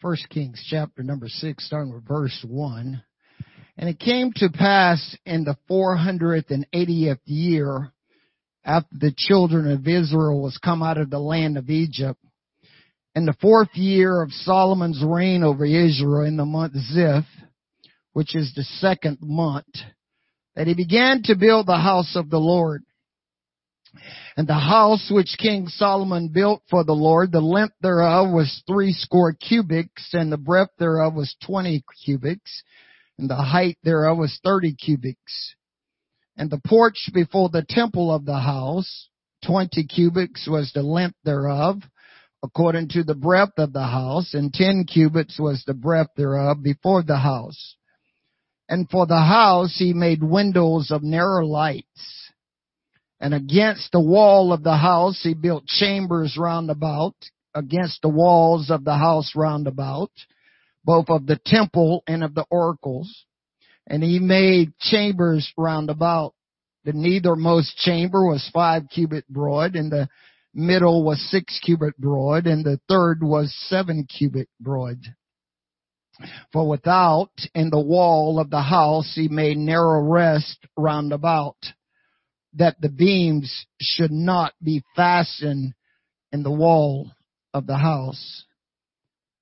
First Kings chapter number six, starting with verse one. And it came to pass in the 480th year after the children of Israel was come out of the land of Egypt, in the fourth year of Solomon's reign over Israel in the month Ziph, which is the second month, that he began to build the house of the Lord. And the house which King Solomon built for the Lord, the length thereof was three score cubits, and the breadth thereof was twenty cubits, and the height thereof was thirty cubits. And the porch before the temple of the house, twenty cubits was the length thereof, according to the breadth of the house, and ten cubits was the breadth thereof before the house. And for the house he made windows of narrow lights. And against the wall of the house he built chambers round about, against the walls of the house round about, both of the temple and of the oracles. And he made chambers round about. The nethermost chamber was five cubit broad, and the middle was six cubit broad, and the third was seven cubit broad. For without in the wall of the house he made narrow rest round about, that the beams should not be fastened in the wall of the house.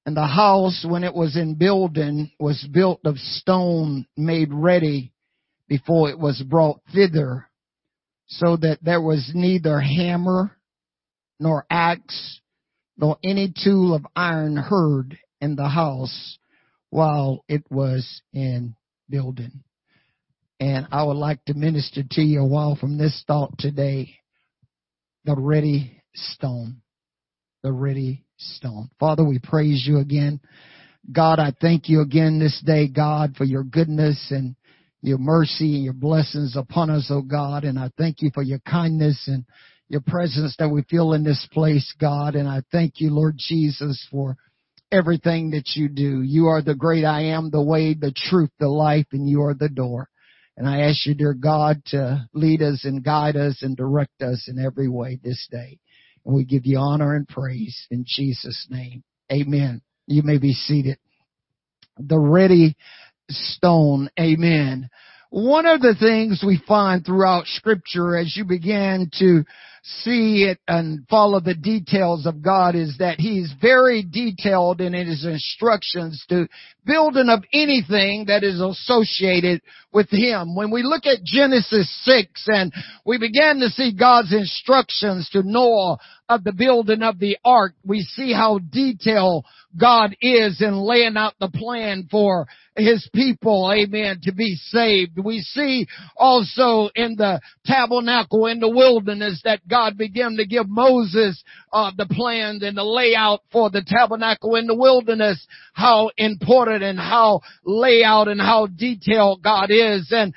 And the house, when it was in building, was built of stone made ready before it was brought thither, so that there was neither hammer nor axe nor any tool of iron heard in the house while it was in building. And I would like to minister to you a while from this thought today. The ready stone. The ready stone. Father, we praise you again. God, I thank you again this day, God, for your goodness and your mercy and your blessings upon us, oh God. And I thank you for your kindness and your presence that we feel in this place, God. And I thank you, Lord Jesus, for everything that you do. You are the great I am, the way, the truth, the life, and you are the door. And I ask you, dear God, to lead us and guide us and direct us in every way this day. And we give you honor and praise in Jesus' name. Amen. You may be seated. The ready stone. Amen. One of the things we find throughout scripture as you begin to see it and follow the details of God is that He's very detailed in His instructions to building of anything that is associated with Him. When we look at Genesis 6 and we begin to see God's instructions to Noah of the building of the ark, we see how detailed God is in laying out the plan for His people, amen, to be saved. We see also in the tabernacle in the wilderness that God began to give Moses uh, the plans and the layout for the tabernacle in the wilderness, how important and how layout and how detailed God is. And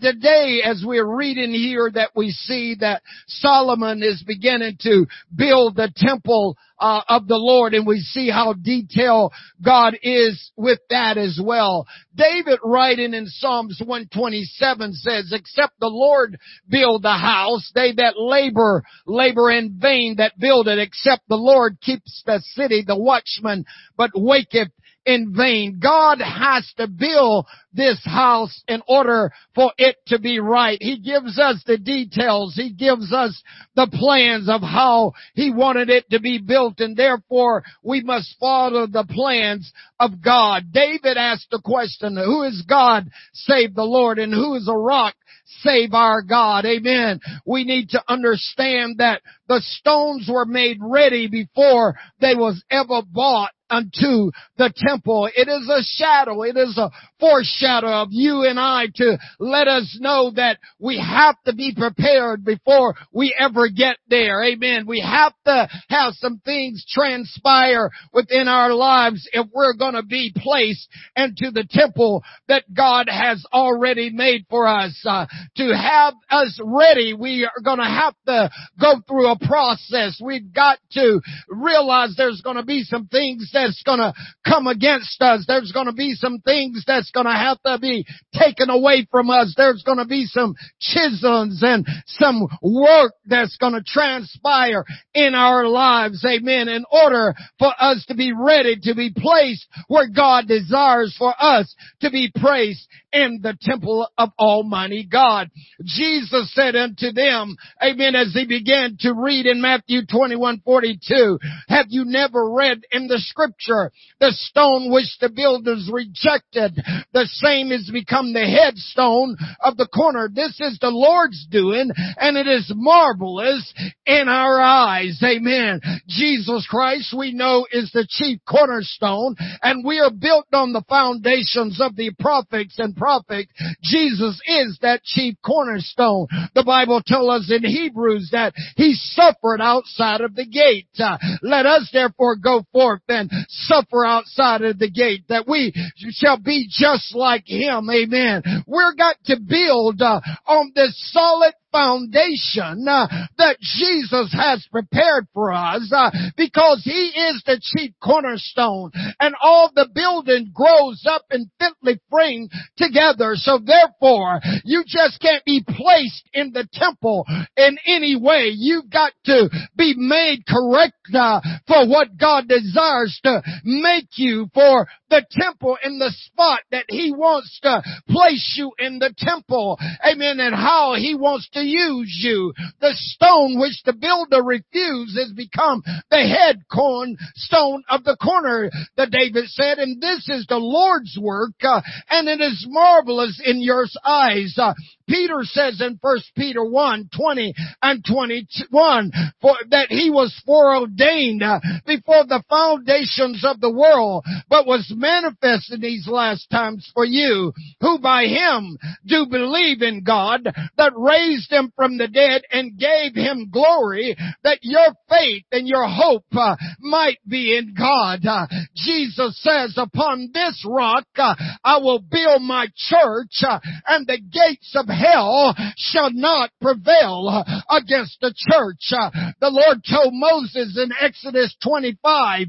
today as we're reading here that we see that Solomon is beginning to build the temple uh, of the Lord and we see how detailed God is with that as well. David writing in Psalms 127 says, except the Lord build the house, they that labor, labor in vain that build it, except the Lord keeps the city, the watchman, but waketh in vain. God has to build this house in order for it to be right. He gives us the details. He gives us the plans of how He wanted it to be built and therefore we must follow the plans of God. David asked the question, who is God save the Lord and who is a rock save our God. Amen. We need to understand that the stones were made ready before they was ever bought unto the temple. It is a shadow. It is a foreshadow of you and I to let us know that we have to be prepared before we ever get there. Amen. We have to have some things transpire within our lives if we're going to be placed into the temple that God has already made for us. Uh, to have us ready, we are going to have to go through a process. We've got to realize there's going to be some things that's going to come against us. There's going to be some things that's going to have have to be taken away from us. There's going to be some chisels and some work that's going to transpire in our lives. Amen. In order for us to be ready to be placed where God desires for us to be praised in the temple of Almighty God. Jesus said unto them, amen, as he began to read in Matthew 21, 42, have you never read in the scripture, the stone which the builders rejected, the same is become the headstone of the corner. This is the Lord's doing and it is marvelous in our eyes. Amen. Jesus Christ we know is the chief cornerstone and we are built on the foundations of the prophets and prophet, Jesus is that chief cornerstone. The Bible tells us in Hebrews that he suffered outside of the gate. Uh, let us therefore go forth and suffer outside of the gate that we shall be just like him. Amen. We're got to build uh, on this solid foundation uh, that Jesus has prepared for us uh, because He is the chief cornerstone and all the building grows up and fitly framed together. So therefore, you just can't be placed in the temple in any way. You've got to be made correct uh, for what God desires to make you for the temple in the spot that He wants to place you in the temple. Amen. And how He wants to use you. The stone which the builder refused has become the head cornerstone of the corner, the David said, and this is the Lord's work, uh, and it is marvelous in your eyes. Uh, Peter says in 1 Peter 1, 20 and 21, for, that he was foreordained uh, before the foundations of the world, but was manifest in these last times for you, who by him do believe in God, that raised him from the dead and gave him glory, that your faith and your hope uh, might be in God. Uh, Jesus says, upon this rock uh, I will build my church, uh, and the gates of hell shall not prevail against the church. The Lord told Moses in Exodus 25,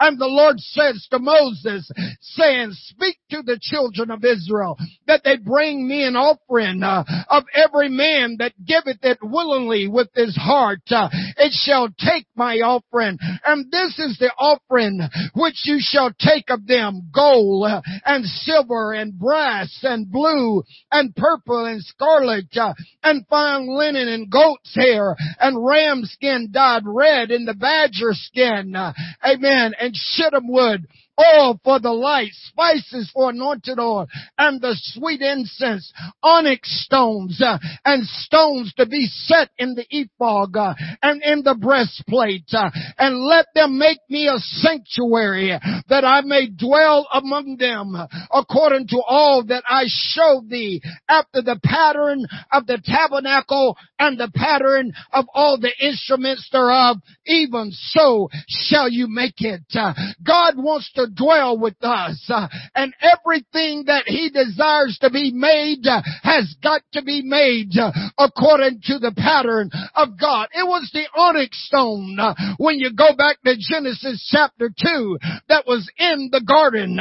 and the Lord says to Moses, saying, speak to the children of Israel that they bring me an offering of every man that giveth it willingly with his heart. It shall take my offering. And this is the offering which you shall take of them, gold and silver and brass and blue and purple and scarlet uh, and fine linen and goat's hair and ram skin dyed red and the badger skin. Uh, amen. And shittim wood oil for the light, spices for anointed oil, and the sweet incense, onyx stones, uh, and stones to be set in the ephod uh, and in the breastplate, uh, and let them make me a sanctuary that I may dwell among them according to all that I showed thee after the pattern of the tabernacle and the pattern of all the instruments thereof, even so shall you make it. Uh, God wants to dwell with us. And everything that He desires to be made has got to be made according to the pattern of God. It was the onyx stone when you go back to Genesis chapter 2 that was in the garden.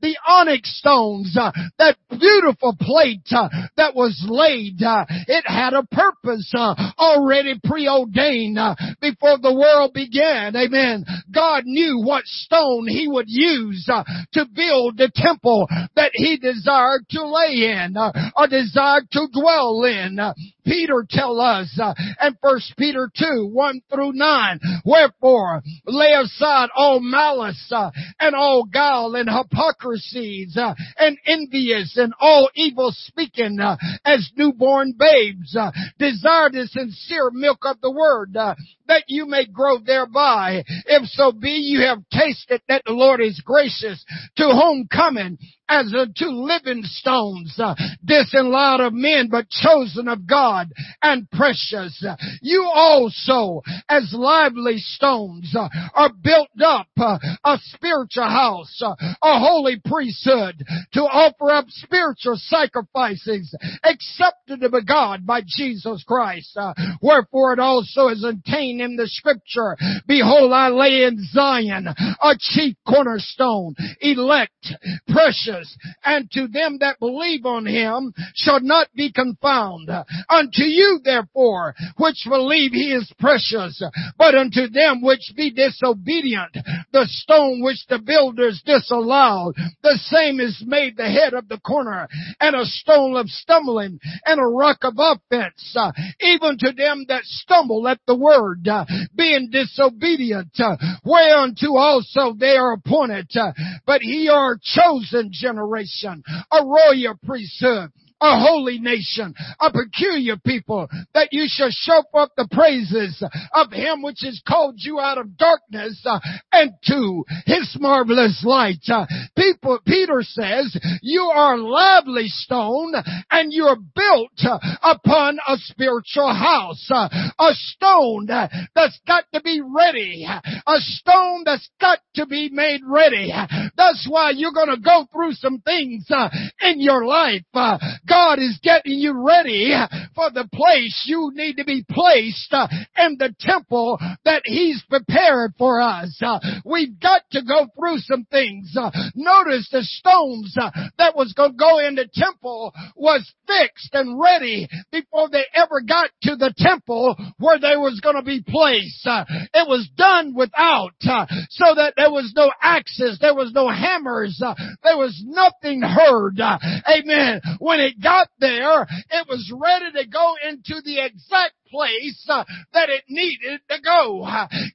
The onyx stones, that beautiful plate that was laid, it had a purpose already preordained before the world began. Amen. God knew what stone He would use uh, to build the temple that he desired to lay in uh, or desired to dwell in. Peter tell us uh, in First Peter 2, 1 through 9, wherefore lay aside all malice uh, and all guile and hypocrisies uh, and envious and all evil speaking uh, as newborn babes. Uh, desire the sincere milk of the word uh, that you may grow thereby. If so be you have tasted that the Lord is gracious, to whom coming as unto living stones, uh, disallowed of men, but chosen of God and precious. You also, as lively stones, uh, are built up uh, a spiritual house, uh, a holy priesthood, to offer up spiritual sacrifices accepted of God by Jesus Christ. Uh, wherefore it also is attained saying in the scripture, Behold, I lay in Zion a chief cornerstone, elect, precious, and to them that believe on him shall not be confounded. Unto you therefore, which believe he is precious, but unto them which be disobedient, the stone which the builders disallowed, the same is made the head of the corner, and a stone of stumbling, and a rock of offense, even to them that stumble at the word, being disobedient, uh, whereunto also they are appointed. Uh, but ye are a chosen generation, a royal priesthood, a holy nation, a peculiar people, that you shall show forth the praises of him which has called you out of darkness uh, and to his marvelous light. Uh, people, Peter says, you are a lively stone and you're built uh, upon a spiritual house. Uh, a stone that's got to be ready. A stone that's got to be made ready. That's why you're going to go through some things in your life. God is getting you ready for the place you need to be placed uh, in the temple that He's prepared for us. Uh, we've got to go through some things. Uh, notice the stones that was going to go in the temple was fixed and ready before they ever got to the temple where they was going to be placed. It was done without, so that there was no axes, there was no hammers, there was nothing heard. Amen. When it got there, it was ready to go into the exact place uh, that it needed to go.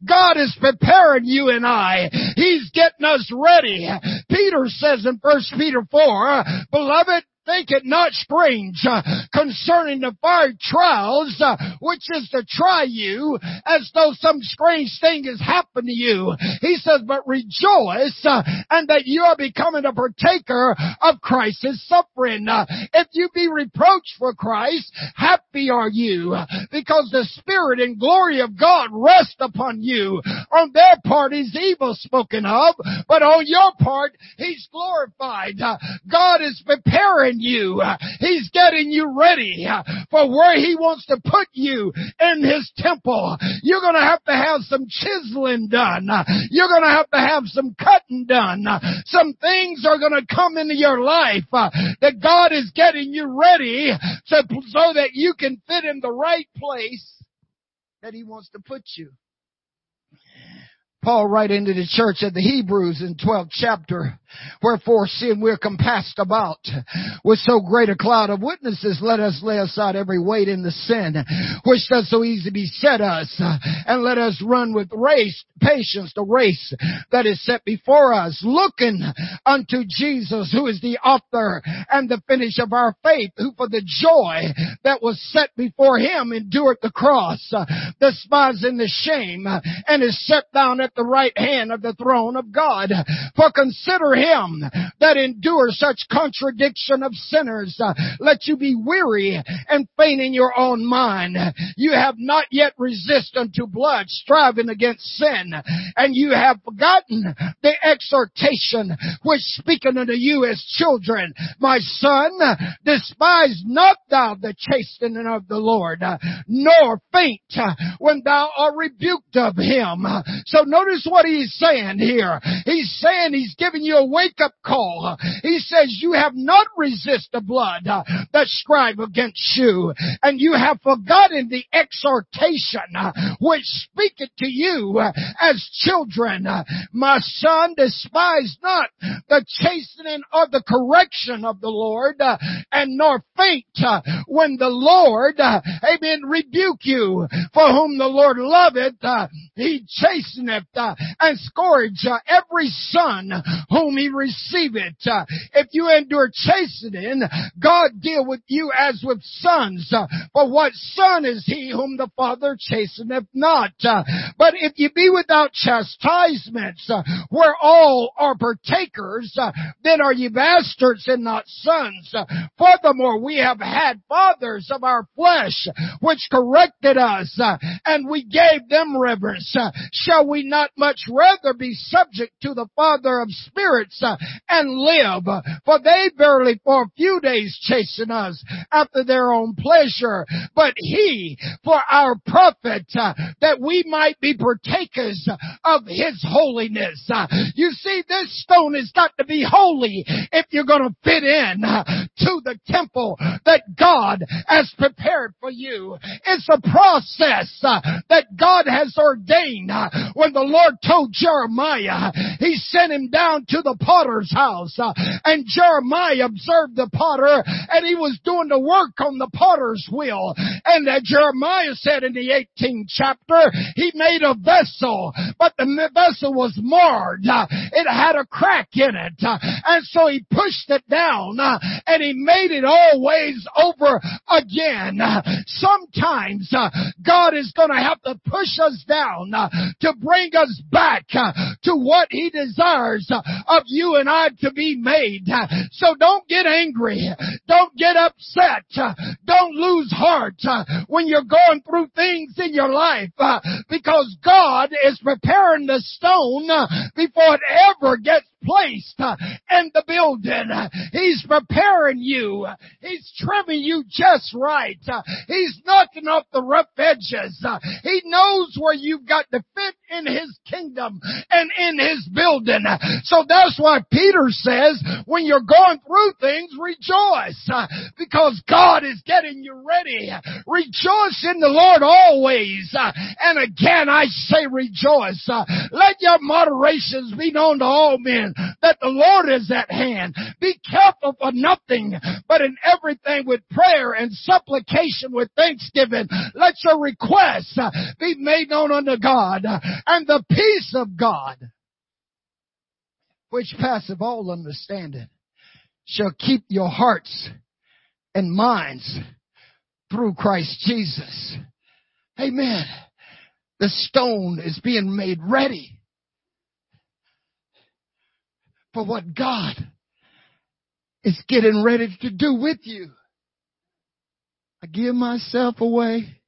God is preparing you and I. He's getting us ready. Peter says in 1 Peter 4, Beloved, think it not strange uh, concerning the fire trials, uh, which is to try you as though some strange thing has happened to you. He says, but rejoice uh, and that you are becoming a partaker of Christ's suffering. If you be reproached for Christ, happy are you because the Spirit and glory of God rest upon you. On their part, He's evil spoken of, but on your part, He's glorified. God is preparing preparing you. Uh, he's getting you ready uh, for where He wants to put you in His temple. You're gonna have to have some chiseling done. You're gonna have to have some cutting done. Some things are gonna come into your life uh, that God is getting you ready to, so that you can fit in the right place that He wants to put you. Paul write into the church of the Hebrews in 12th chapter. Wherefore seeing we're compassed about with so great a cloud of witnesses, let us lay aside every weight in the sin which does so easily beset us and let us run with race, patience the race that is set before us, looking unto Jesus who is the author and the finish of our faith, who for the joy that was set before him endured the cross, despising the shame and is set down at the right hand of the throne of God. For consider him that endures such contradiction of sinners. Uh, let you be weary and faint in your own mind. You have not yet resisted unto blood, striving against sin, and you have forgotten the exhortation which speaking unto you as children. My son, despise not thou the chastening of the Lord, nor faint when thou art rebuked of him. So notice what he's saying here. He's saying he's giving you a wake up call. He says you have not resisted the blood that strive against you and you have forgotten the exhortation which speaketh to you as children. My son, despise not the chastening or the correction of the Lord and nor faint when the Lord, amen, rebuke you. For whom the Lord loveth, he chasteneth Uh, and scourge uh, every son whom he receiveth. Uh, if you endure chastening, God deal with you as with sons. Uh, for what son is he whom the Father chasteneth not? Uh, but if you be without chastisements, uh, where all are partakers, then are ye bastards and not sons. Furthermore, we have had fathers of our flesh which corrected us, and we gave them reverence. Shall we not not much rather be subject to the Father of spirits uh, and live? For they verily for a few days chasten us after their own pleasure, but he for our profit uh, that we might be partakers of his holiness. Uh, you see, this stone has got to be holy if you're going to fit in to the temple that God has prepared for you. It's a process that God has ordained. When the Lord told Jeremiah, he sent him down to the potter's house and Jeremiah observed the potter and he was doing the work on the potter's wheel. And that Jeremiah said in the 18th chapter, he made a vessel, but the vessel was marred. It had a crack in it. And so he pushed it down and he made it always over again. Sometimes God is going to have to push us down to bring us back uh, to what he desires uh, of you and I to be made. Uh, so don't get angry. Don't get upset. Don't lose heart when you're going through things in your life because God is preparing the stone before it ever gets placed uh, in the building. He's preparing you. He's trimming you just right. Uh, he's knocking off the rough edges. Uh, he knows where you've got to fit in His kingdom and in His building. So that's why Peter says, when you're going through things, rejoice because God is getting you ready. Rejoice in the Lord always. And again, I say rejoice. Let your moderations be known to all men that the Lord is at hand. Be careful for nothing, but in everything with prayer and supplication with thanksgiving. Let your requests be made known unto God and the peace of God, which passeth all understanding, shall keep your hearts and minds through Christ Jesus. Amen. The stone is being made ready for what God is getting ready to do with you. I give myself away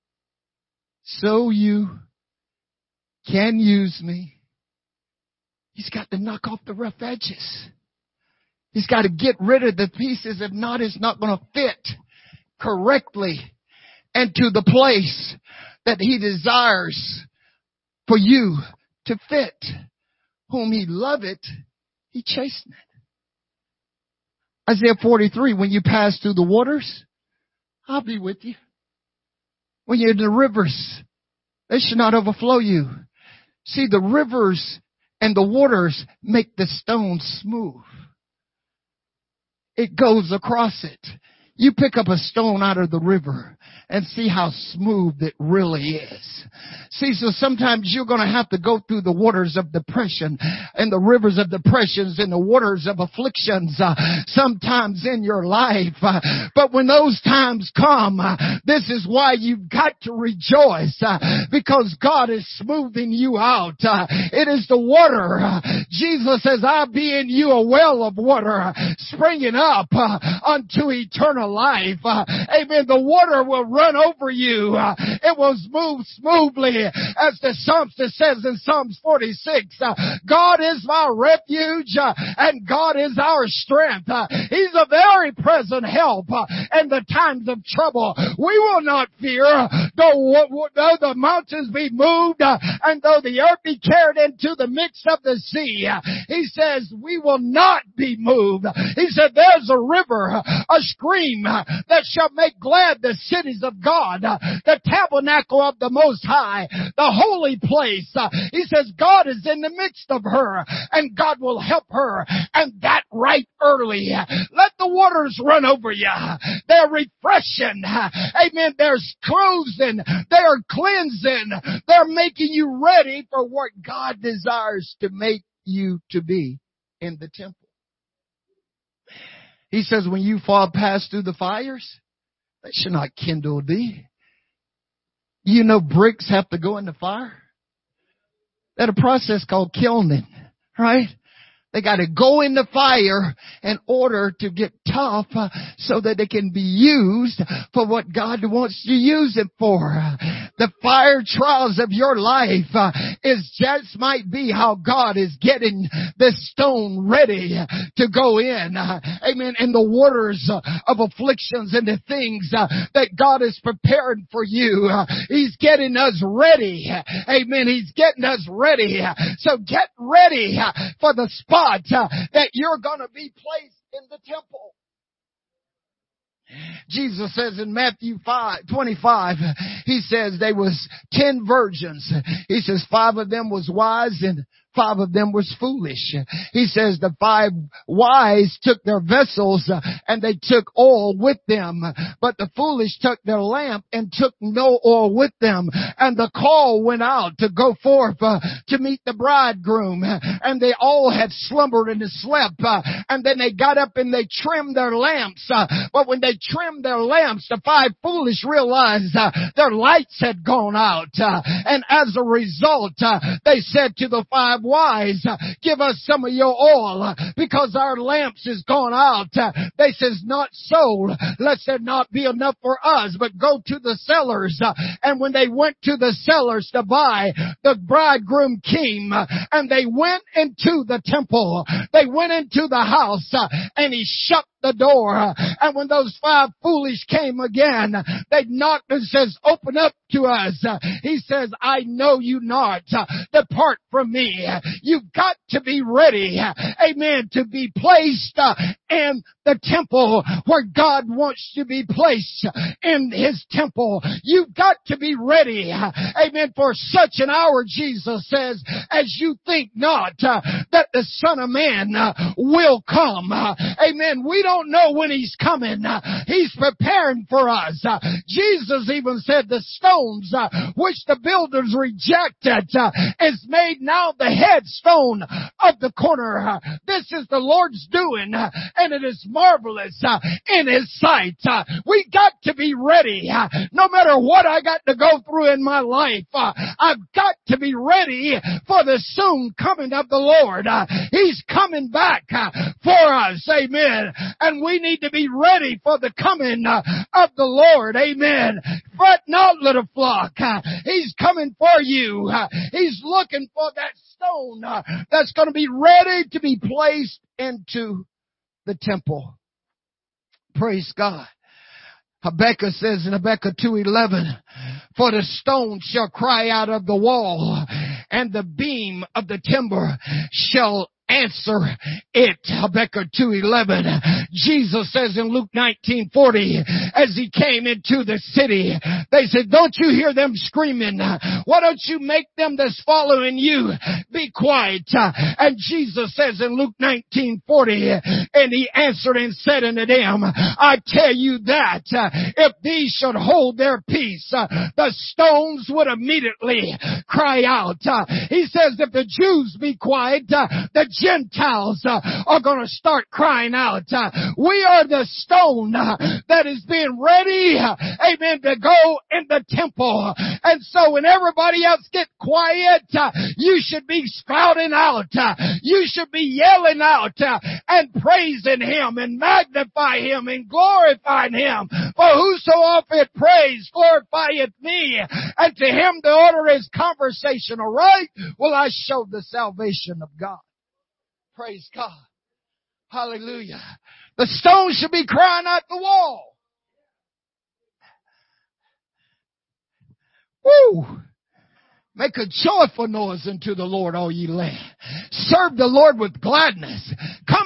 so you can use me. He's got to knock off the rough edges. He's got to get rid of the pieces. If not, it's not going to fit correctly into the place that he desires for you to fit. Whom he loveth, he chastened. Isaiah 43, when you pass through the waters, I'll be with you. When you're in the rivers, they should not overflow you. See, the rivers and the waters make the stone smooth. It goes across it. You pick up a stone out of the river and see how smooth it really is. See, so sometimes you're going to have to go through the waters of depression and the rivers of depressions and the waters of afflictions uh, sometimes in your life. Uh, but when those times come, uh, this is why you've got to rejoice uh, because God is smoothing you out. Uh, it is the water. Uh, Jesus says, I'll be in you a well of water springing up unto eternal life. Uh, amen. The water will run over you. Uh, it will move smoothly as the Psalmist says in Psalms 46. Uh, God is my refuge uh, and God is our strength. Uh, he's a very present help uh, in the times of trouble. We will not fear though, though the mountains be moved and though the earth be carried into the midst of the sea. He says we will not be moved. He said there's a river, a stream Uh, that shall make glad the cities of God, uh, the tabernacle of the Most High, the holy place. Uh, he says God is in the midst of her and God will help her and that right early. Let the waters run over you. They're refreshing. Amen. They're closing. They're cleansing. They're making you ready for what God desires to make you to be in the temple. He says when you fall past through the fires, they should not kindle thee. You know bricks have to go in the fire? That a process called kilning, right? They got to go in the fire in order to get tough uh, so that they can be used for what God wants to use it for. the fire trials of your life uh, is just might be how God is getting this stone ready to go in. Uh, amen. In the waters of afflictions and the things that God is preparing for you. He's getting us ready. Amen. He's getting us ready. So get ready for the spot Uh, that you're going to be placed in the temple. Jesus says in Matthew 5, 25, he says there was 10 virgins. He says five of them was wise and five of them was foolish. He says the five wise took their vessels uh, and they took oil with them, but the foolish took their lamp and took no oil with them. And the call went out to go forth uh, to meet the bridegroom and they all had slumbered and slept. Uh, and then they got up and they trimmed their lamps. Uh, but when they trimmed their lamps, the five foolish realized uh, their lights had gone out. Uh, and as a result, they said to the five wise, give us some of your oil because our lamps is gone out. They says, not so. Lest there not be enough for us, but go to the sellers. And when they went to the sellers to buy, the bridegroom came and they went into the temple. They went into the house and he shut the door. And when those five foolish came again, they knocked and says, open up to us. He says, I know you not. Depart from me. You've got to be ready. Amen. To be placed in the temple where God wants to be placed in His temple. You've got to be ready. Amen. For such an hour, Jesus says, as you think not that the Son of Man uh, will come. Uh, amen. We don't know when he's coming. Uh, he's preparing for us. Jesus even said the stones which the builders rejected is made now the headstone of the corner. This is the Lord's doing and it is marvelous in his sight. We got to be ready. No matter what I got to go through in my life, I've got to be ready for the soon coming of the Lord. He's coming back for us. Amen and we need to be ready for the coming uh, of the Lord. Amen. Fret not, little flock. Uh, he's coming for you. Uh, he's looking for that stone that's going to be ready to be placed into the temple. Praise God. Habakkuk says in Habakkuk 2.11, for the stone shall cry out of the wall and the beam of the timber shall answer it. Habakkuk 2.11. Jesus says in Luke 19.40, as he came into the city, they said, don't you hear them screaming? Why don't you make them that's following you be quiet? And Jesus says in Luke 19.40, and he answered and said unto them, I tell you that if these should hold their peace, the stones would immediately cry out. He says if the Jews be quiet, the Gentiles uh, are going to start crying out. Uh, we are the stone uh, that is being ready, amen, to go in the temple. And so when everybody else get quiet, you should be spouting out. You should be yelling out and praising Him and magnify Him and glorifying Him. For whoso offereth praise glorifieth me. And to Him the order is conversational, right? Will I show the salvation of God? Praise God. Hallelujah. The stone should be crying out the wall. Woo! Make a joyful noise unto the Lord, all ye land. Serve the Lord with gladness.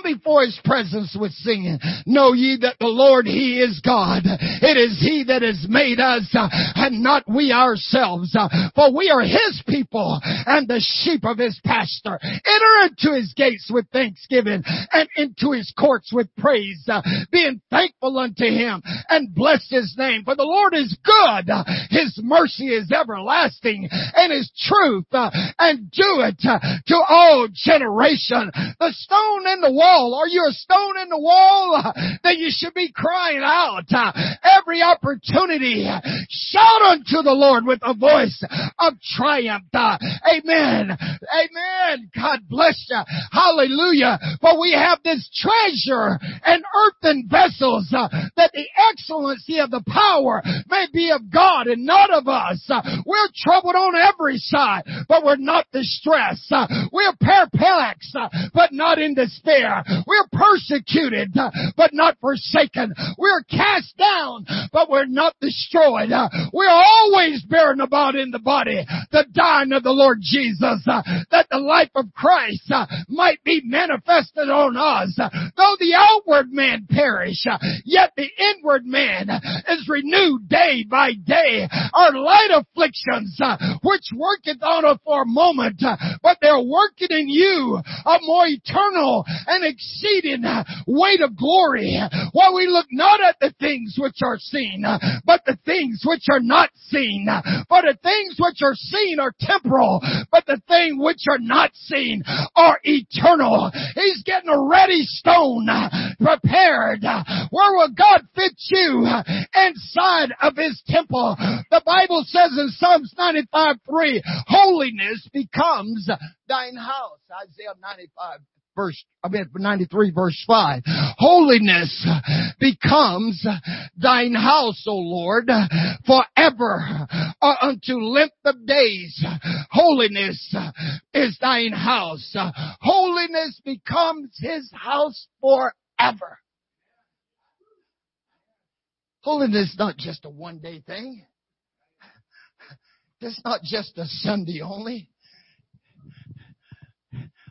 Before his presence with singing. Know ye that the Lord, he is God. It is he that has made us uh, and not we ourselves. Uh, for we are his people and the sheep of his pasture. Enter into his gates with thanksgiving and into his courts with praise, uh, being thankful unto him and bless his name. For the Lord is good. His mercy is everlasting and his truth and do it to all generation. The stone in the wall wall? Are you a stone in the wall? Then you should be crying out every opportunity. Shout unto the Lord with a voice of triumph. Amen. Amen. God bless you. Hallelujah. For we have this treasure in earthen vessels uh, that the excellency of the power may be of God and not of us. Uh, we're troubled on every side, but we're not distressed. Uh, we're perplexed, but not in despair. We're persecuted, uh, but not forsaken. We're cast down, but we're not destroyed. Uh, we're always bearing about in the body the dying of the Lord Jesus, uh, that the life of Christ might be manifested on us. Though the outward man perish, yet the inward man is renewed day by day. Our light afflictions, which worketh on us for a moment, but they're working in you a more eternal and exceeding weight of glory. While we look not at the things which are seen, but the things which are not seen. For the things which are seen are temporal, but the things which are not seen are eternal. He's getting a ready stone uh, prepared. Where will God fit you uh, inside of his temple? The Bible says in Psalms 95 3, holiness becomes thine house. Isaiah 95 verse, I mean 93 verse 5. Holiness becomes thine house, O Lord, forever uh, unto length of days. Holiness is thine house. Holiness becomes his house forever. Holiness is not just a one day thing. It's not just a Sunday only.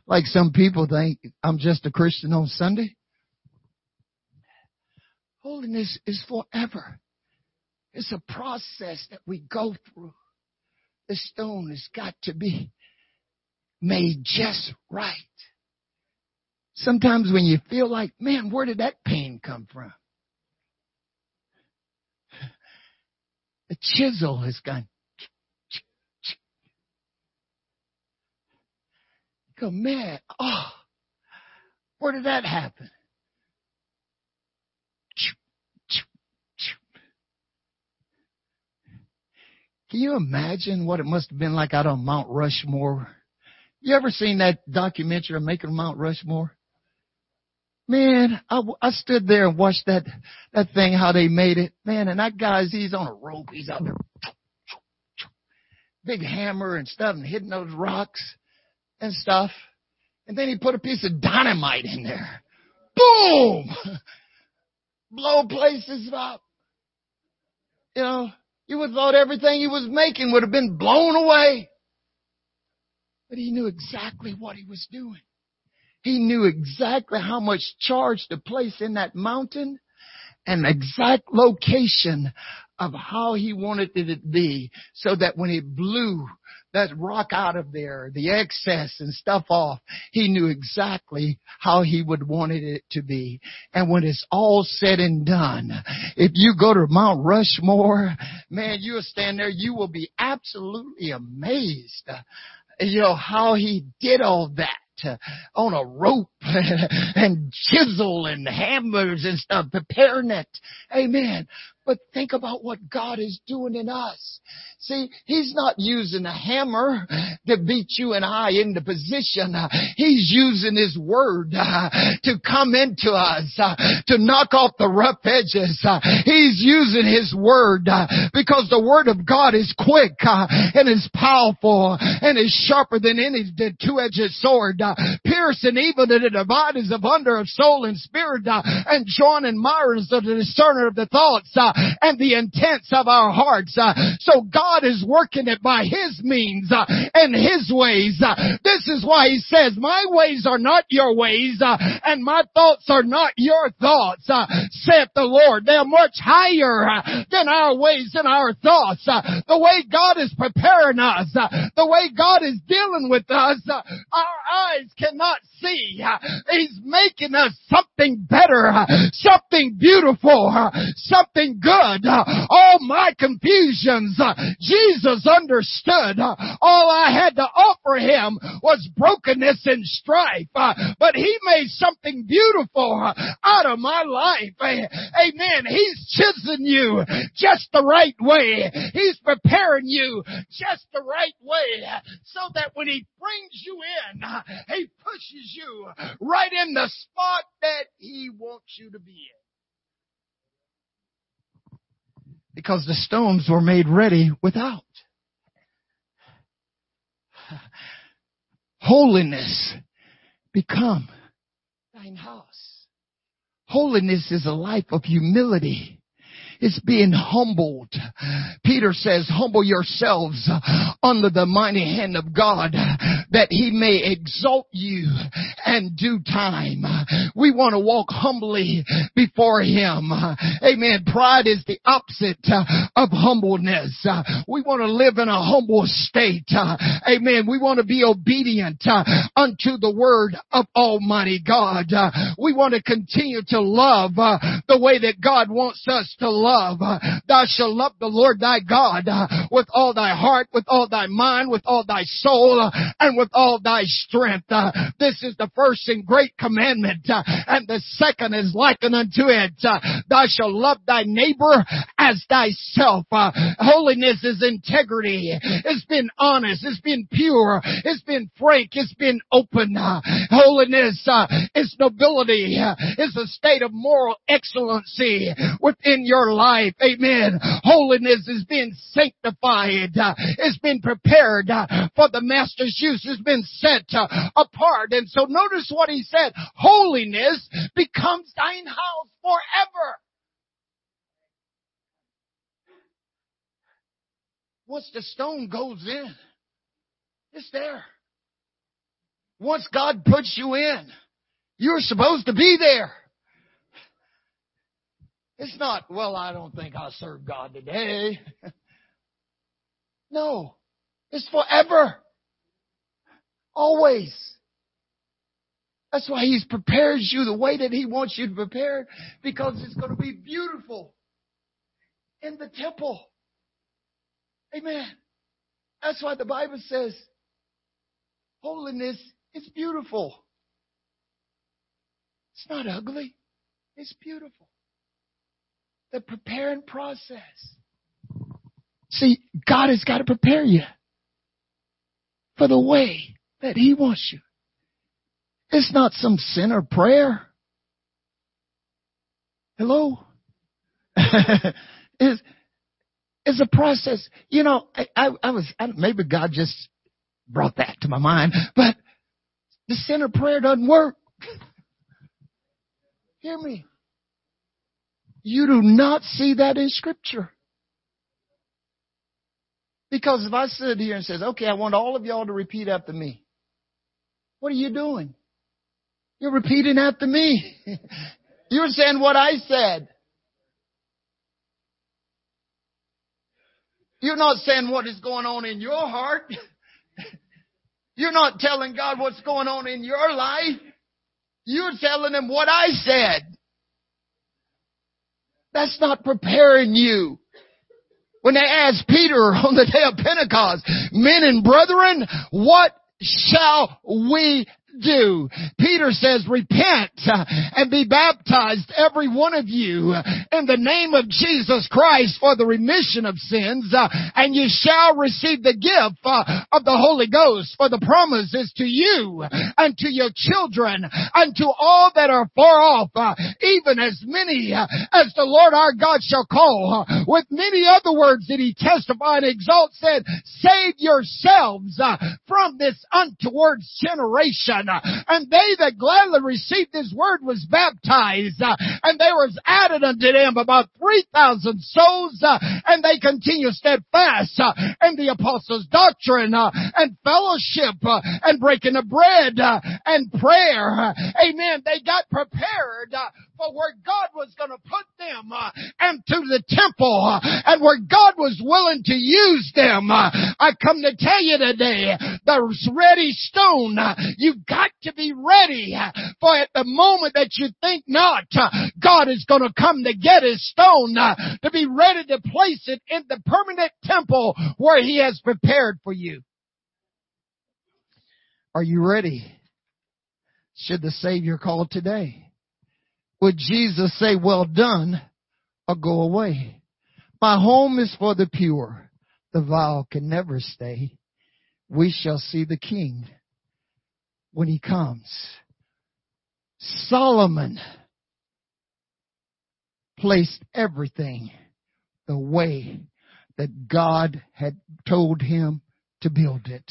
Like some people think I'm just a Christian on Sunday. Holiness is forever. It's a process that we go through. The stone has got to be made just right. Sometimes when you feel like, man, where did that pain come from? The chisel has gone go, man, oh, where did that happen? Can you imagine what it must have been like out on Mount Rushmore? You ever seen that documentary of Making Mount Rushmore? Man, I, I stood there and watched that, that thing, how they made it. Man, and that guy's, he's on a rope. He's out there. Big hammer and stuff and hitting those rocks and stuff. And then he put a piece of dynamite in there. Boom! Blow places up. You know, you would have thought everything he was making would have been blown away. But he knew exactly what he was doing. He knew exactly how much charge to place in that mountain and exact location of how he wanted it to be so that when it blew that rock out of there, the excess and stuff off, he knew exactly how he would wanted it to be. And when it's all said and done, if you go to Mount Rushmore, man, you'll stand there, you will be absolutely amazed. You know, how he did all that on a rope and chisel and hammers and stuff, preparing it. Amen. But think about what God is doing in us. See, He's not using a hammer to beat you and I into position. He's using His Word uh, to come into us, uh, to knock off the rough edges. Uh, He's using His Word because the Word of God is quick and is powerful and is sharper than any two-edged sword, piercing even to the dividers of under of soul and spirit and joint and marrows of the discerner of the thoughts and the intents of our hearts. Uh, so God is working it by His means uh, and His ways. Uh, this is why He says, my ways are not your ways uh, and my thoughts are not your thoughts, uh, saith the Lord. They are much higher uh, than our ways and our thoughts. The way God is preparing us, the way God is dealing with us, our eyes cannot see. He's making us something better, something beautiful, something good. All my confusions, Jesus understood. All I had to offer him was brokenness and strife, but he made something beautiful out of my life. Amen. He's chiseling you just the right way. He's preparing you just the right way so that when he brings you in, he pushes you right in the spot that he wants you to be in. Because the stones were made ready without. Holiness become thine house. Holiness is a life of humility. It's being humbled. Peter says, humble yourselves under the mighty hand of God that he may exalt you and due time. We want to walk humbly before him. Amen. Pride is the opposite of humbleness. We want to live in a humble state. Amen. We want to be obedient unto the word of Almighty God. We want to continue to love the way that God wants us to love love. Thou shalt love the Lord thy God with all thy heart, with all thy mind, with all thy soul, and with all thy strength. This is the first and great commandment. And the second is likened unto it. Thou shalt love thy neighbor as thyself. Holiness is integrity. It's been honest. It's been pure. It's been frank. It's been open. Holiness is nobility. It's a state of moral excellency within your life. Amen. Holiness is being sanctified. Uh, it's been prepared uh, for the master's use. It's been set uh, apart. And so notice what he said. Holiness becomes thine house forever. Once the stone goes in, it's there. Once God puts you in, you're supposed to be there. It's not, well, I don't think I'll serve God today. no. It's forever. Always. That's why He's prepared you the way that He wants you to prepare because it's going to be beautiful in the temple. Amen. That's why the Bible says holiness is beautiful. It's not ugly. It's beautiful the preparing process. See, God has got to prepare you for the way that He wants you. It's not some sinner prayer. Hello? it's a process. You know, I, I, I was, I, maybe God just brought that to my mind, but the sinner prayer doesn't work. Hear me. You do not see that in scripture. Because if I sit here and says, okay, I want all of y'all to repeat after me. What are you doing? You're repeating after me. You're saying what I said. You're not saying what is going on in your heart. You're not telling God what's going on in your life. You're telling him what I said. That's not preparing you. When they asked Peter on the day of Pentecost, men and brethren, what shall we do. Peter says, repent uh, and be baptized, every one of you, in the name of Jesus Christ for the remission of sins, uh, and you shall receive the gift uh, of the Holy Ghost, for the promise is to you and to your children and to all that are far off, even as many as the Lord our God shall call. With many other words did he testify and exalt, said, save yourselves from this untoward generation. Doctrine. And they that gladly received his word was baptized. Uh, and there was added unto them about 3,000 souls. Uh, and they continued steadfast in the apostles' doctrine and fellowship and breaking of bread and prayer. Amen. They got prepared for where God was going to put them uh, into the temple uh, and where God was willing to use them. Uh, I come to tell you today, the ready stone, you've got to be ready for at the moment that you think not, God is going to come to get his stone to be ready to place it in the permanent temple where he has prepared for you. Are you ready? Should the Savior call today? Would Jesus say, well done, or go away? My home is for the pure. The vile can never stay. We shall see the King when he comes. Solomon placed everything the way that God had told him to build it.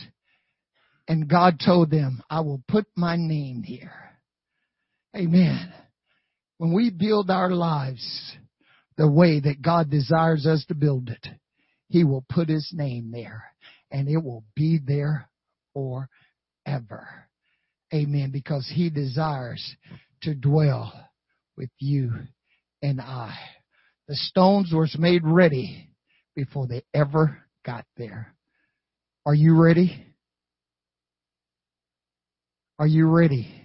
And God told them, I will put my name here. Amen. When we build our lives the way that God desires us to build it, He will put His name there and it will be there forever. Amen. Because He desires to dwell with you and I. The stones were made ready before they ever got there. Are you ready? Are you ready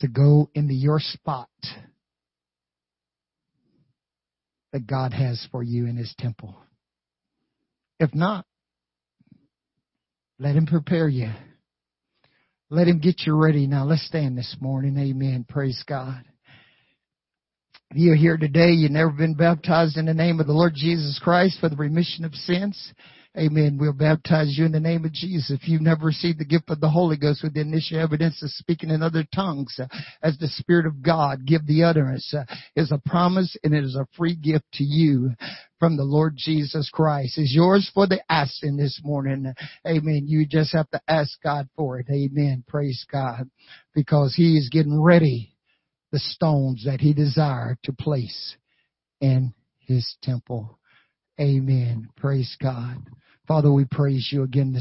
to go into your spot that God has for you in His temple? If not, let Him prepare you. Let Him get you ready. Now let's stand this morning. Amen. Praise God. If you're here today, you've never been baptized in the name of the Lord Jesus Christ for the remission of sins. Amen. We'll baptize you in the name of Jesus. If you've never received the gift of the Holy Ghost with the initial evidence of speaking in other tongues, uh, as the Spirit of God give the utterance, uh, is a promise and it is a free gift to you from the Lord Jesus Christ. Is yours for the asking this morning. Amen. You just have to ask God for it. Amen. Praise God. Because He is getting ready the stones that He desired to place in His temple. Amen. Praise God. Father, we praise you again this